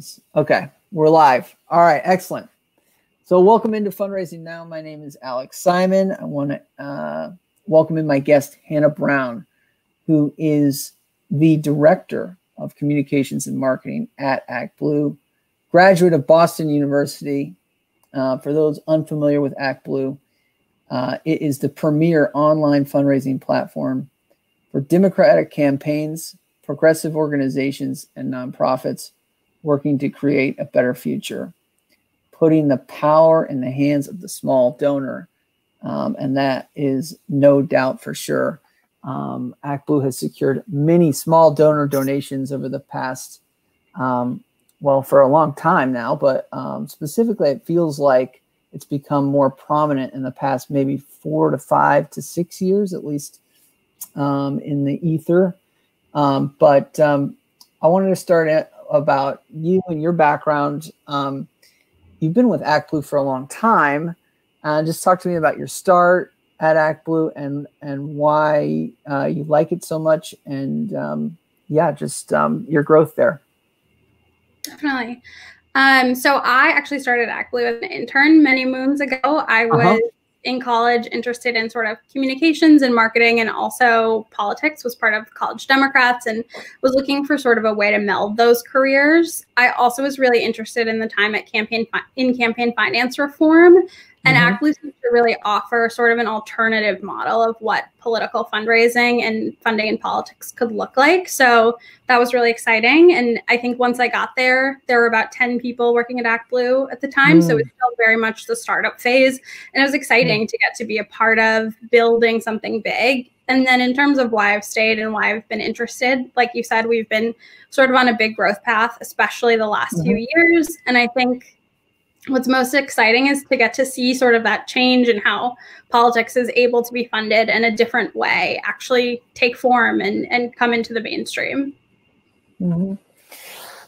Congratulations. Okay, we're live. All right, excellent. So, welcome into Fundraising Now. My name is Alex Simon. I want to uh, welcome in my guest, Hannah Brown, who is the Director of Communications and Marketing at ActBlue, graduate of Boston University. Uh, for those unfamiliar with ActBlue, uh, it is the premier online fundraising platform for Democratic campaigns, progressive organizations, and nonprofits working to create a better future, putting the power in the hands of the small donor. Um, and that is no doubt for sure. Um, has secured many small donor donations over the past, um, well, for a long time now, but um, specifically, it feels like it's become more prominent in the past maybe four to five to six years, at least um, in the ether. Um, but um, I wanted to start at about you and your background. Um, you've been with ActBlue for a long time. Uh, just talk to me about your start at ActBlue and and why uh, you like it so much, and um, yeah, just um, your growth there. Definitely. Um, so I actually started ActBlue as an intern many moons ago. I uh-huh. was uh-huh in college interested in sort of communications and marketing and also politics was part of college democrats and was looking for sort of a way to meld those careers. I also was really interested in the time at campaign in campaign finance reform and mm-hmm. ActBlue seems to really offer sort of an alternative model of what political fundraising and funding in politics could look like. So that was really exciting. And I think once I got there, there were about 10 people working at ActBlue at the time. Mm. So it was still very much the startup phase. And it was exciting mm. to get to be a part of building something big. And then in terms of why I've stayed and why I've been interested, like you said, we've been sort of on a big growth path, especially the last mm-hmm. few years. And I think what's most exciting is to get to see sort of that change in how politics is able to be funded in a different way actually take form and, and come into the mainstream mm-hmm.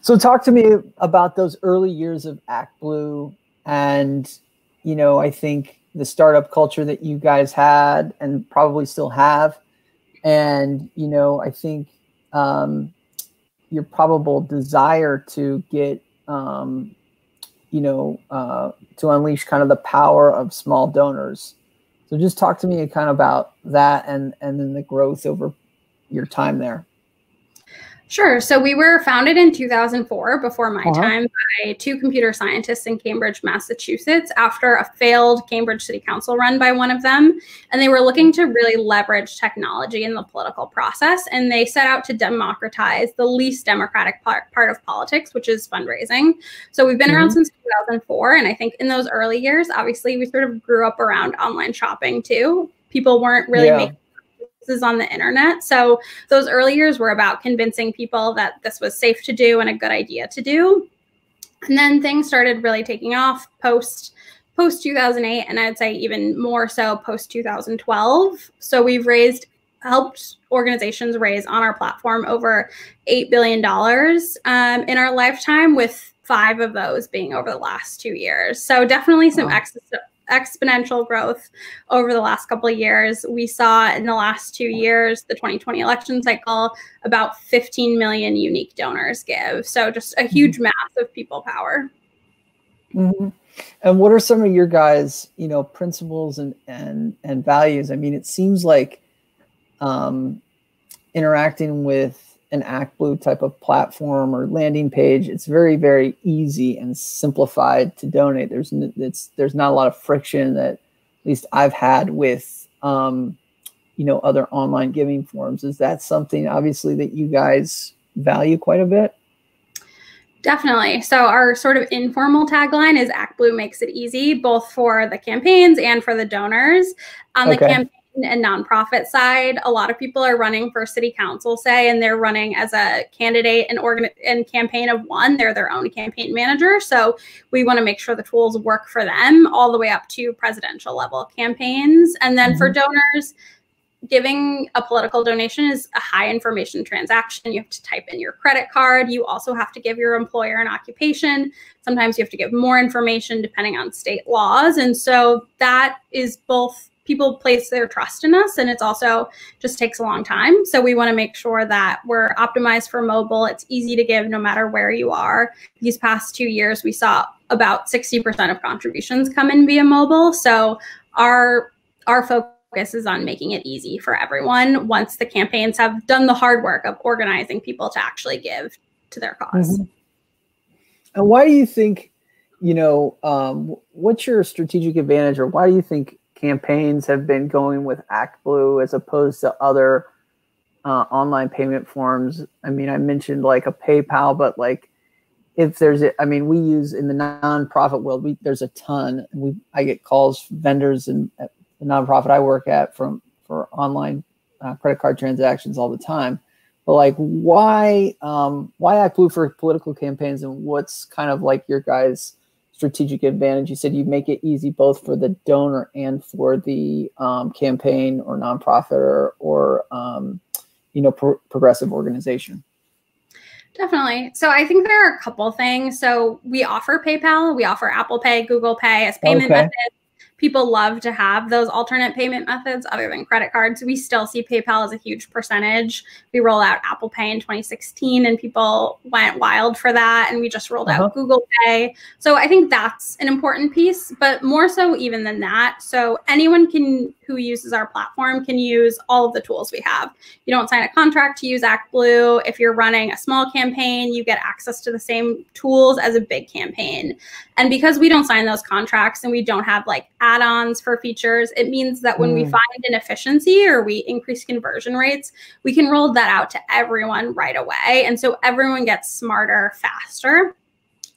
so talk to me about those early years of ActBlue and you know i think the startup culture that you guys had and probably still have and you know i think um, your probable desire to get um, you know, uh, to unleash kind of the power of small donors. So just talk to me kind of about that and and then the growth over your time there. Sure. So we were founded in 2004, before my uh-huh. time, by two computer scientists in Cambridge, Massachusetts, after a failed Cambridge City Council run by one of them. And they were looking to really leverage technology in the political process. And they set out to democratize the least democratic part, part of politics, which is fundraising. So we've been mm-hmm. around since 2004. And I think in those early years, obviously, we sort of grew up around online shopping too. People weren't really yeah. making is on the internet. So those early years were about convincing people that this was safe to do and a good idea to do. And then things started really taking off post post 2008 and I'd say even more so post 2012. So we've raised helped organizations raise on our platform over $8 billion um, in our lifetime with five of those being over the last two years. So definitely some wow exponential growth over the last couple of years. We saw in the last two years, the 2020 election cycle, about 15 million unique donors give. So just a huge mm-hmm. mass of people power. Mm-hmm. And what are some of your guys, you know, principles and and and values? I mean, it seems like um, interacting with an ActBlue type of platform or landing page, it's very, very easy and simplified to donate. There's it's there's not a lot of friction that at least I've had with um, you know other online giving forms. Is that something obviously that you guys value quite a bit? Definitely. So our sort of informal tagline is ActBlue makes it easy, both for the campaigns and for the donors. On okay. the campaign and nonprofit side, a lot of people are running for city council, say, and they're running as a candidate and organ and campaign of one. They're their own campaign manager. So we want to make sure the tools work for them all the way up to presidential level campaigns. And then mm-hmm. for donors, giving a political donation is a high information transaction. You have to type in your credit card. You also have to give your employer an occupation. Sometimes you have to give more information depending on state laws. And so that is both people place their trust in us and it's also just takes a long time. So we want to make sure that we're optimized for mobile. It's easy to give no matter where you are. These past two years we saw about 60% of contributions come in via mobile. So our our focus is on making it easy for everyone once the campaigns have done the hard work of organizing people to actually give to their because mm-hmm. and why do you think you know um, what's your strategic advantage or why do you think campaigns have been going with ActBlue as opposed to other uh, online payment forms. I mean, I mentioned like a PayPal, but like if there's, a, I mean, we use in the nonprofit world, we there's a ton. We I get calls from vendors and the nonprofit I work at from for online uh, credit card transactions all the time. But like, why um, why ActBlue for political campaigns, and what's kind of like your guys' strategic advantage. You said you make it easy both for the donor and for the um, campaign or nonprofit or, or um, you know, pro- progressive organization. Definitely. So I think there are a couple things. So we offer PayPal, we offer Apple Pay, Google Pay as payment okay. methods people love to have those alternate payment methods other than credit cards. We still see PayPal as a huge percentage. We roll out Apple Pay in 2016 and people went wild for that. And we just rolled uh-huh. out Google Pay. So I think that's an important piece, but more so even than that. So anyone can who uses our platform can use all of the tools we have. You don't sign a contract to use ActBlue. If you're running a small campaign, you get access to the same tools as a big campaign. And because we don't sign those contracts and we don't have like add-ons for features, it means that when mm. we find an efficiency or we increase conversion rates, we can roll that out to everyone right away. And so everyone gets smarter faster.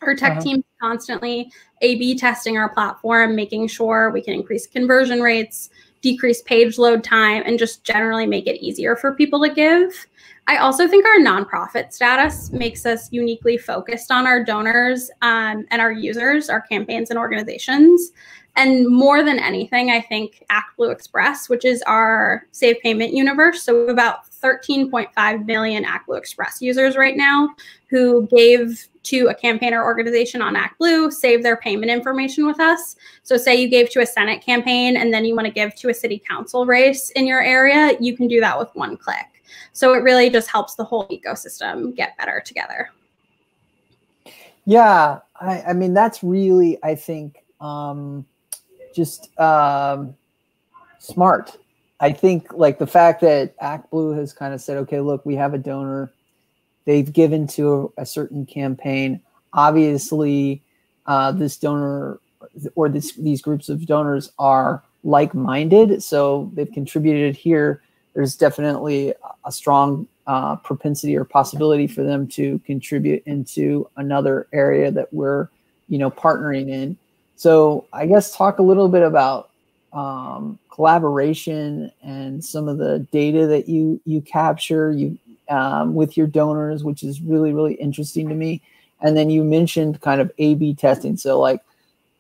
Our tech uh-huh. team constantly A/B testing our platform, making sure we can increase conversion rates, decrease page load time, and just generally make it easier for people to give. I also think our nonprofit status makes us uniquely focused on our donors um, and our users, our campaigns and organizations. And more than anything, I think ActBlue Express, which is our Save Payment universe, so about 13.5 million ActBlue Express users right now who gave to a campaign or organization on ActBlue, save their payment information with us. So, say you gave to a Senate campaign and then you want to give to a city council race in your area, you can do that with one click. So it really just helps the whole ecosystem get better together. Yeah, I, I mean that's really I think um, just um, smart. I think like the fact that ActBlue has kind of said, okay, look, we have a donor. They've given to a, a certain campaign. Obviously, uh, this donor or this, these groups of donors are like-minded, so they've contributed here there's definitely a strong uh, propensity or possibility for them to contribute into another area that we're, you know, partnering in. So I guess talk a little bit about um, collaboration and some of the data that you you capture you um, with your donors, which is really really interesting to me. And then you mentioned kind of A/B testing. So like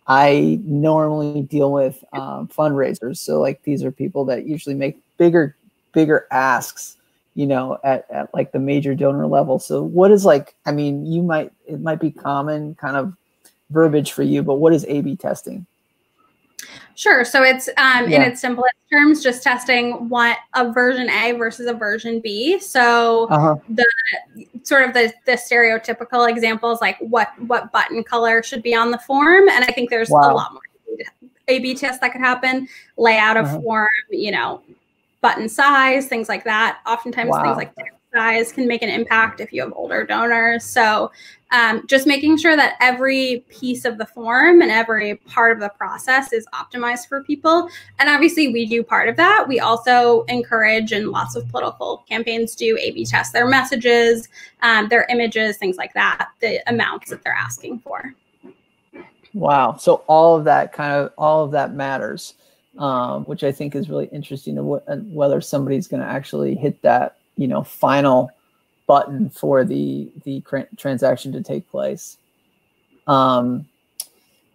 I normally deal with um, fundraisers. So like these are people that usually make bigger bigger asks you know at, at like the major donor level so what is like i mean you might it might be common kind of verbiage for you but what is a b testing Sure. So it's um, yeah. in its simplest terms, just testing what a version A versus a version B. So uh-huh. the sort of the, the stereotypical examples, like what what button color should be on the form, and I think there's wow. a lot more A/B tests that could happen. Layout of uh-huh. form, you know, button size, things like that. Oftentimes, wow. things like size can make an impact if you have older donors. So, um, just making sure that every piece of the form and every part of the process is optimized for people. And obviously, we do part of that. We also encourage, and lots of political campaigns do A B test their messages, um, their images, things like that, the amounts that they're asking for. Wow. So, all of that kind of, all of that matters um, which I think is really interesting uh, whether somebody's going to actually hit that, you know, final button for the the transaction to take place. Um,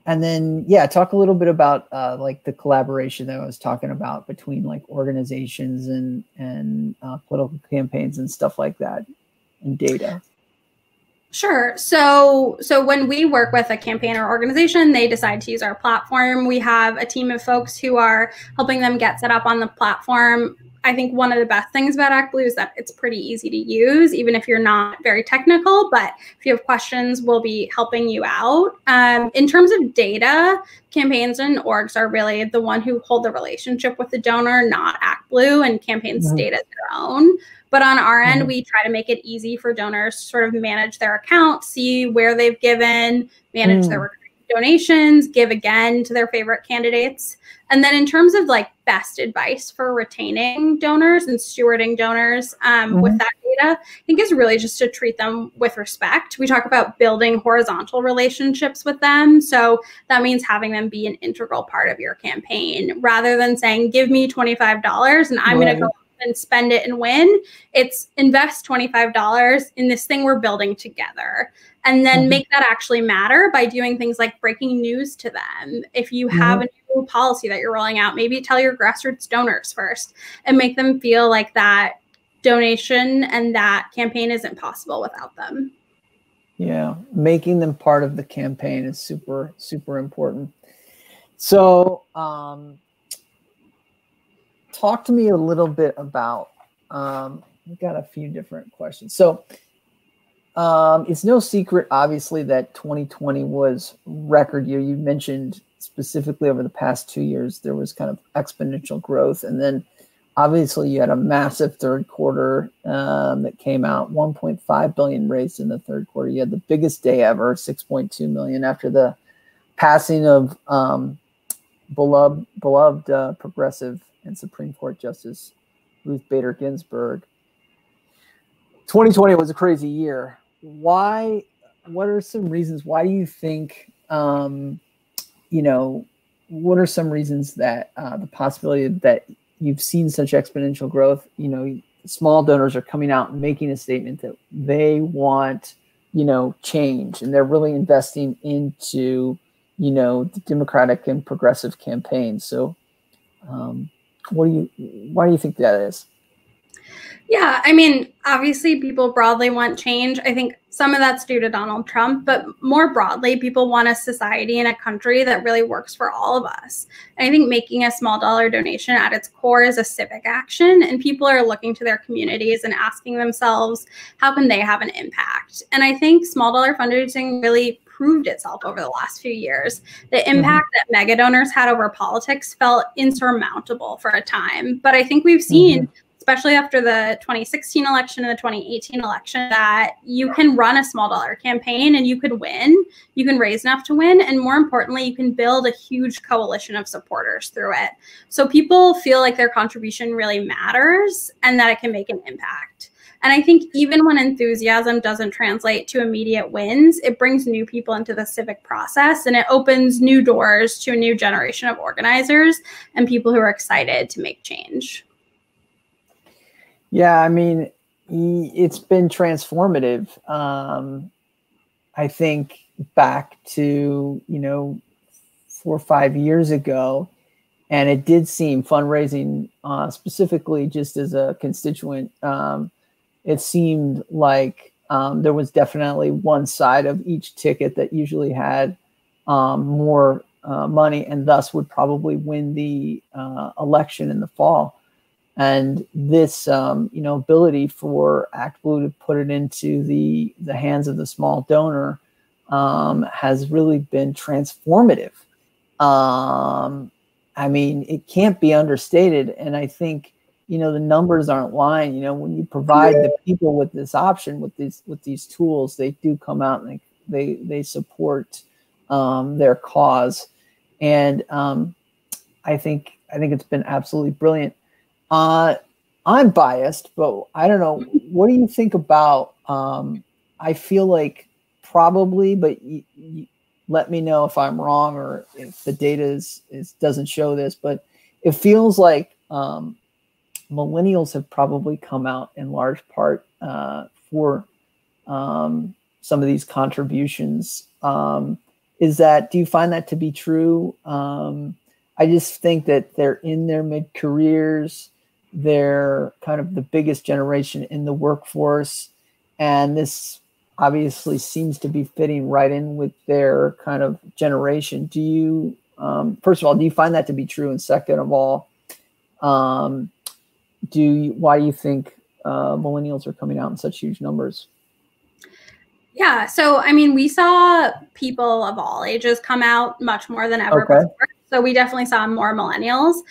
and then, yeah, talk a little bit about uh, like the collaboration that I was talking about between like organizations and and uh, political campaigns and stuff like that, and data. Sure. So so when we work with a campaign or organization, they decide to use our platform. We have a team of folks who are helping them get set up on the platform. I think one of the best things about ActBlue is that it's pretty easy to use, even if you're not very technical. But if you have questions, we'll be helping you out. Um, in terms of data, campaigns and orgs are really the one who hold the relationship with the donor, not ActBlue, and campaigns mm-hmm. data their own. But on our end, mm-hmm. we try to make it easy for donors to sort of manage their account, see where they've given, manage mm. their donations, give again to their favorite candidates. And then in terms of like best advice for retaining donors and stewarding donors um, mm-hmm. with that data, I think is really just to treat them with respect. We talk about building horizontal relationships with them. So that means having them be an integral part of your campaign rather than saying, give me $25 and I'm right. going to go and spend it and win. It's invest $25 in this thing we're building together and then mm-hmm. make that actually matter by doing things like breaking news to them. If you have mm-hmm. a new policy that you're rolling out, maybe tell your grassroots donors first and make them feel like that donation and that campaign isn't possible without them. Yeah, making them part of the campaign is super, super important. So, um, talk to me a little bit about. Um, we've got a few different questions. So, um, it's no secret, obviously, that 2020 was record year. You mentioned specifically over the past two years there was kind of exponential growth, and then obviously you had a massive third quarter um, that came out 1.5 billion raised in the third quarter. You had the biggest day ever, 6.2 million after the passing of um, beloved beloved uh, progressive and Supreme Court Justice Ruth Bader Ginsburg. 2020 was a crazy year. Why? What are some reasons? Why do you think? Um, you know, what are some reasons that uh, the possibility that you've seen such exponential growth? You know, small donors are coming out and making a statement that they want, you know, change, and they're really investing into, you know, the Democratic and progressive campaigns. So, um, what do you? Why do you think that is? Yeah, I mean, obviously, people broadly want change. I think some of that's due to Donald Trump, but more broadly, people want a society and a country that really works for all of us. And I think making a small dollar donation at its core is a civic action, and people are looking to their communities and asking themselves, how can they have an impact? And I think small dollar fundraising really proved itself over the last few years. The mm-hmm. impact mm-hmm. that mega donors had over politics felt insurmountable for a time. But I think we've seen mm-hmm especially after the 2016 election and the 2018 election, that you can run a small dollar campaign and you could win. You can raise enough to win. And more importantly, you can build a huge coalition of supporters through it. So people feel like their contribution really matters and that it can make an impact. And I think even when enthusiasm doesn't translate to immediate wins, it brings new people into the civic process and it opens new doors to a new generation of organizers and people who are excited to make change. Yeah, I mean, it's been transformative. Um, I think back to, you know, four or five years ago, and it did seem fundraising uh, specifically just as a constituent, um, it seemed like um, there was definitely one side of each ticket that usually had um, more uh, money and thus would probably win the uh, election in the fall and this um, you know ability for ActBlue to put it into the the hands of the small donor um, has really been transformative. Um, I mean, it can't be understated, and I think you know the numbers aren't lying. You know, when you provide the people with this option with these with these tools, they do come out and they they, they support um, their cause, and um, I think I think it's been absolutely brilliant. Uh, I'm biased, but I don't know. What do you think about? Um, I feel like probably, but let me know if I'm wrong or if the data is, is doesn't show this. But it feels like um, millennials have probably come out in large part uh, for um, some of these contributions. Um, is that do you find that to be true? Um, I just think that they're in their mid careers they're kind of the biggest generation in the workforce. And this obviously seems to be fitting right in with their kind of generation. Do you, um, first of all, do you find that to be true? And second of all, um, do you, why do you think uh, millennials are coming out in such huge numbers? Yeah, so I mean, we saw people of all ages come out much more than ever okay. before. So we definitely saw more millennials.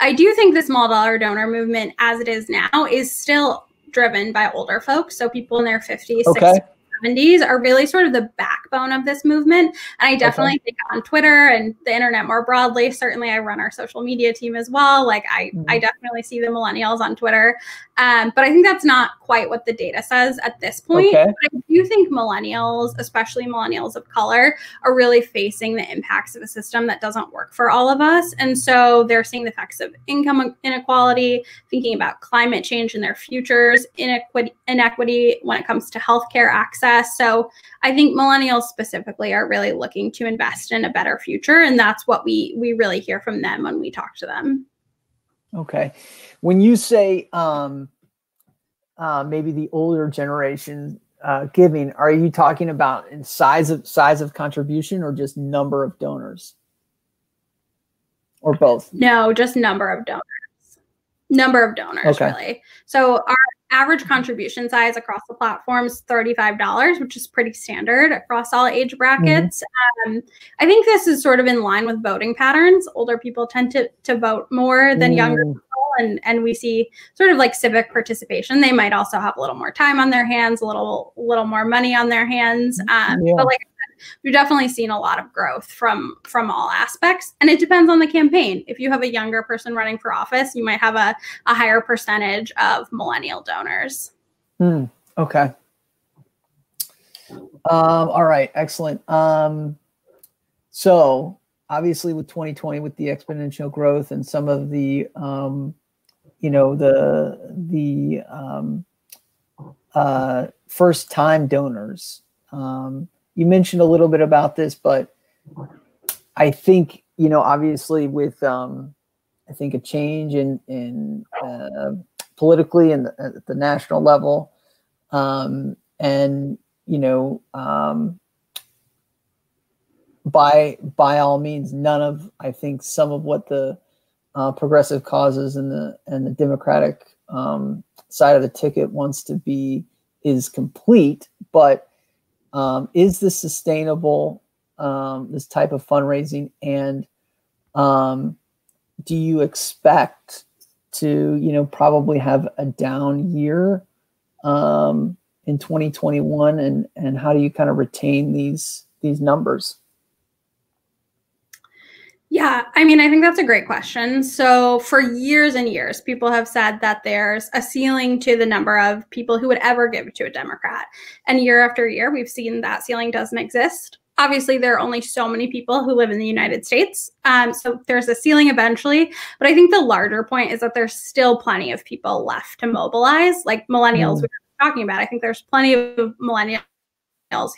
I do think the small dollar donor movement, as it is now, is still driven by older folks. So people in their 50s, okay. 60s, 70s are really sort of the backbone of this movement. And I definitely okay. think on Twitter and the internet more broadly, certainly I run our social media team as well. Like I, mm-hmm. I definitely see the millennials on Twitter. Um, but I think that's not quite what the data says at this point. Okay. But I do think millennials, especially millennials of color, are really facing the impacts of a system that doesn't work for all of us. And so they're seeing the effects of income inequality, thinking about climate change in their futures, inequity, inequity when it comes to healthcare access. So I think millennials specifically are really looking to invest in a better future. And that's what we we really hear from them when we talk to them. Okay. When you say um, uh, maybe the older generation uh, giving, are you talking about in size of size of contribution or just number of donors? Or both? No, just number of donors. Number of donors, okay. really. So our average contribution size across the platform is $35, which is pretty standard across all age brackets. Mm-hmm. Um, I think this is sort of in line with voting patterns. Older people tend to, to vote more than mm. younger people. And, and we see sort of like civic participation. They might also have a little more time on their hands, a little little more money on their hands. Um, yeah. But like we've definitely seen a lot of growth from from all aspects. And it depends on the campaign. If you have a younger person running for office you might have a, a higher percentage of millennial donors. Hmm. okay. Um, all right excellent. Um, so obviously with 2020 with the exponential growth and some of the um, you know the the um, uh, first time donors um, you mentioned a little bit about this, but I think you know, obviously, with um, I think a change in in uh, politically and at the national level, um, and you know, um, by by all means, none of I think some of what the uh, progressive causes and the and the Democratic um, side of the ticket wants to be is complete, but um, is this sustainable um, this type of fundraising? And um, do you expect to you know probably have a down year um, in 2021 and and how do you kind of retain these these numbers yeah, I mean, I think that's a great question. So, for years and years, people have said that there's a ceiling to the number of people who would ever give to a Democrat. And year after year, we've seen that ceiling doesn't exist. Obviously, there are only so many people who live in the United States. Um, so, there's a ceiling eventually. But I think the larger point is that there's still plenty of people left to mobilize, like millennials mm. we were talking about. I think there's plenty of millennials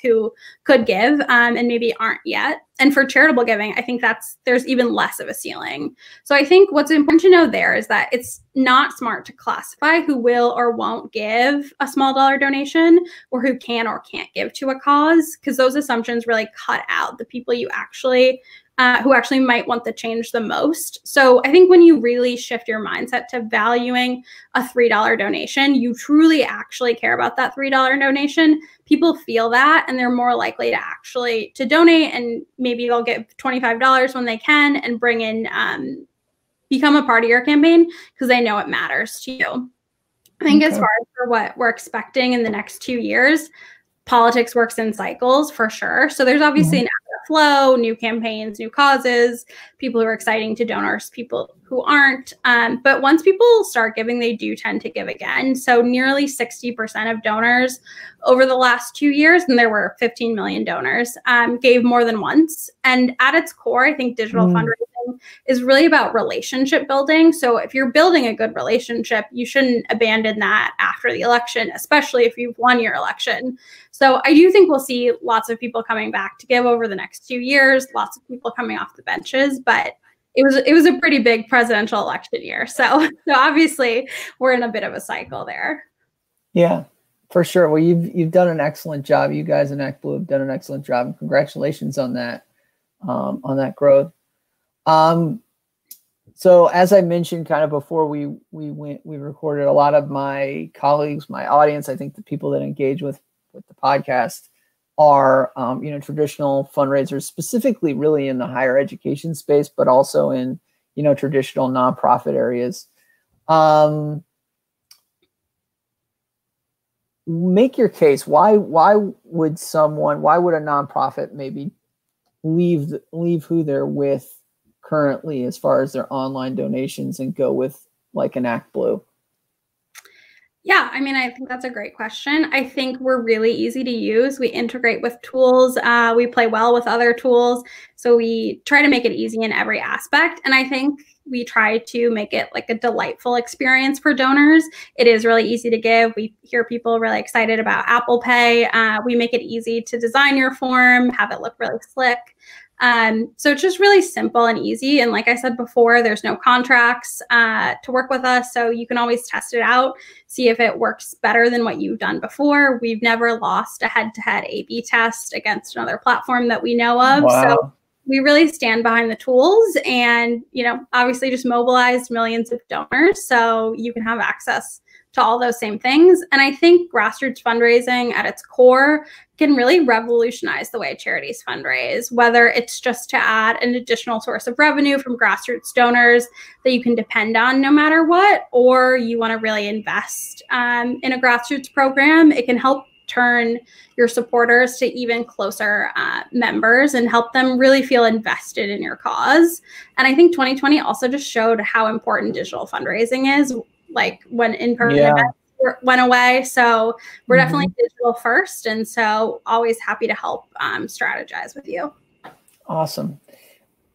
who could give um, and maybe aren't yet. And for charitable giving, I think that's there's even less of a ceiling. So I think what's important to know there is that it's not smart to classify who will or won't give a small dollar donation or who can or can't give to a cause because those assumptions really cut out the people you actually uh, who actually might want the change the most. So I think when you really shift your mindset to valuing a $3 donation, you truly actually care about that $3 donation. People feel that and they're more likely to actually to donate and maybe they'll get $25 when they can and bring in um, become a part of your campaign because they know it matters to you. I think okay. as far as for what we're expecting in the next two years, politics works in cycles for sure. So there's obviously mm-hmm. an flow, new campaigns, new causes, people who are exciting to donors, people who aren't. Um, but once people start giving, they do tend to give again. So nearly 60% of donors over the last two years, and there were 15 million donors, um, gave more than once. And at its core, I think digital mm. fundraising is really about relationship building. So if you're building a good relationship, you shouldn't abandon that after the election, especially if you've won your election. So I do think we'll see lots of people coming back to give over the next two years, lots of people coming off the benches, but it was it was a pretty big presidential election year. So so obviously we're in a bit of a cycle there. Yeah. For sure. Well, you've you've done an excellent job. You guys in ActBlue have done an excellent job, congratulations on that, um, on that growth. Um, so as I mentioned, kind of before we we went we recorded, a lot of my colleagues, my audience, I think the people that engage with with the podcast are um, you know traditional fundraisers, specifically really in the higher education space, but also in you know traditional nonprofit areas. Um, make your case. Why why would someone? Why would a nonprofit maybe leave leave who they're with currently as far as their online donations and go with like an ActBlue? Yeah, I mean, I think that's a great question. I think we're really easy to use. We integrate with tools, uh, we play well with other tools. So we try to make it easy in every aspect. And I think we try to make it like a delightful experience for donors. It is really easy to give. We hear people really excited about Apple Pay. Uh, we make it easy to design your form, have it look really slick. Um, so it's just really simple and easy. And like I said before, there's no contracts uh, to work with us. So you can always test it out, see if it works better than what you've done before. We've never lost a head to head A B test against another platform that we know of. Wow. So we really stand behind the tools and, you know, obviously just mobilized millions of donors. So you can have access to all those same things. And I think grassroots fundraising at its core can really revolutionize the way charities fundraise, whether it's just to add an additional source of revenue from grassroots donors that you can depend on no matter what, or you want to really invest um, in a grassroots program. It can help turn your supporters to even closer uh, members and help them really feel invested in your cause. And I think 2020 also just showed how important digital fundraising is, like when in person yeah. events went away. So we're mm-hmm. definitely digital first. And so always happy to help um, strategize with you. Awesome.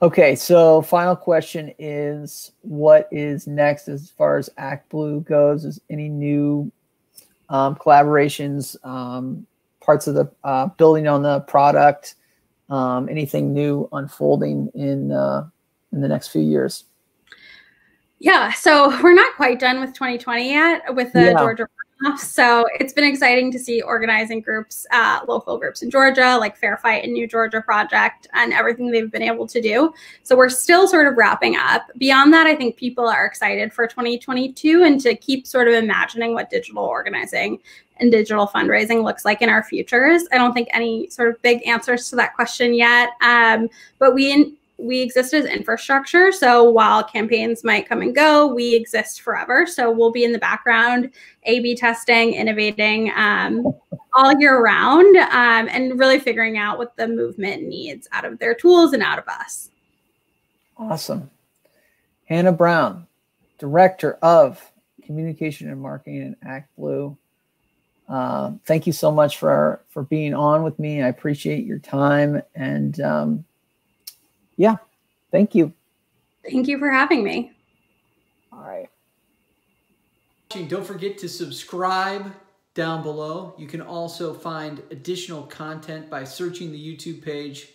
Okay, so final question is what is next as far as ActBlue goes? Is any new um, collaborations, um, parts of the uh, building on the product, um, anything new unfolding in uh, in the next few years? Yeah, so we're not quite done with 2020 yet with the yeah. Georgia runoff. so it's been exciting to see organizing groups, uh, local groups in Georgia, like Fair Fight and New Georgia Project, and everything they've been able to do. So we're still sort of wrapping up. Beyond that, I think people are excited for 2022 and to keep sort of imagining what digital organizing and digital fundraising looks like in our futures. I don't think any sort of big answers to that question yet, um, but we we exist as infrastructure. So while campaigns might come and go, we exist forever. So we'll be in the background, A B testing, innovating um, all year round, um, and really figuring out what the movement needs out of their tools and out of us. Awesome. Hannah Brown, Director of Communication and Marketing at ActBlue. Uh, thank you so much for for being on with me. I appreciate your time and um, yeah, thank you. Thank you for having me. All right. Don't forget to subscribe down below. You can also find additional content by searching the YouTube page.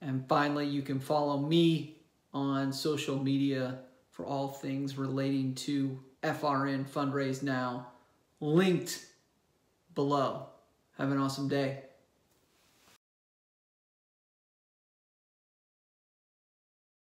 And finally, you can follow me on social media for all things relating to FRN Fundraise Now, linked below. Have an awesome day.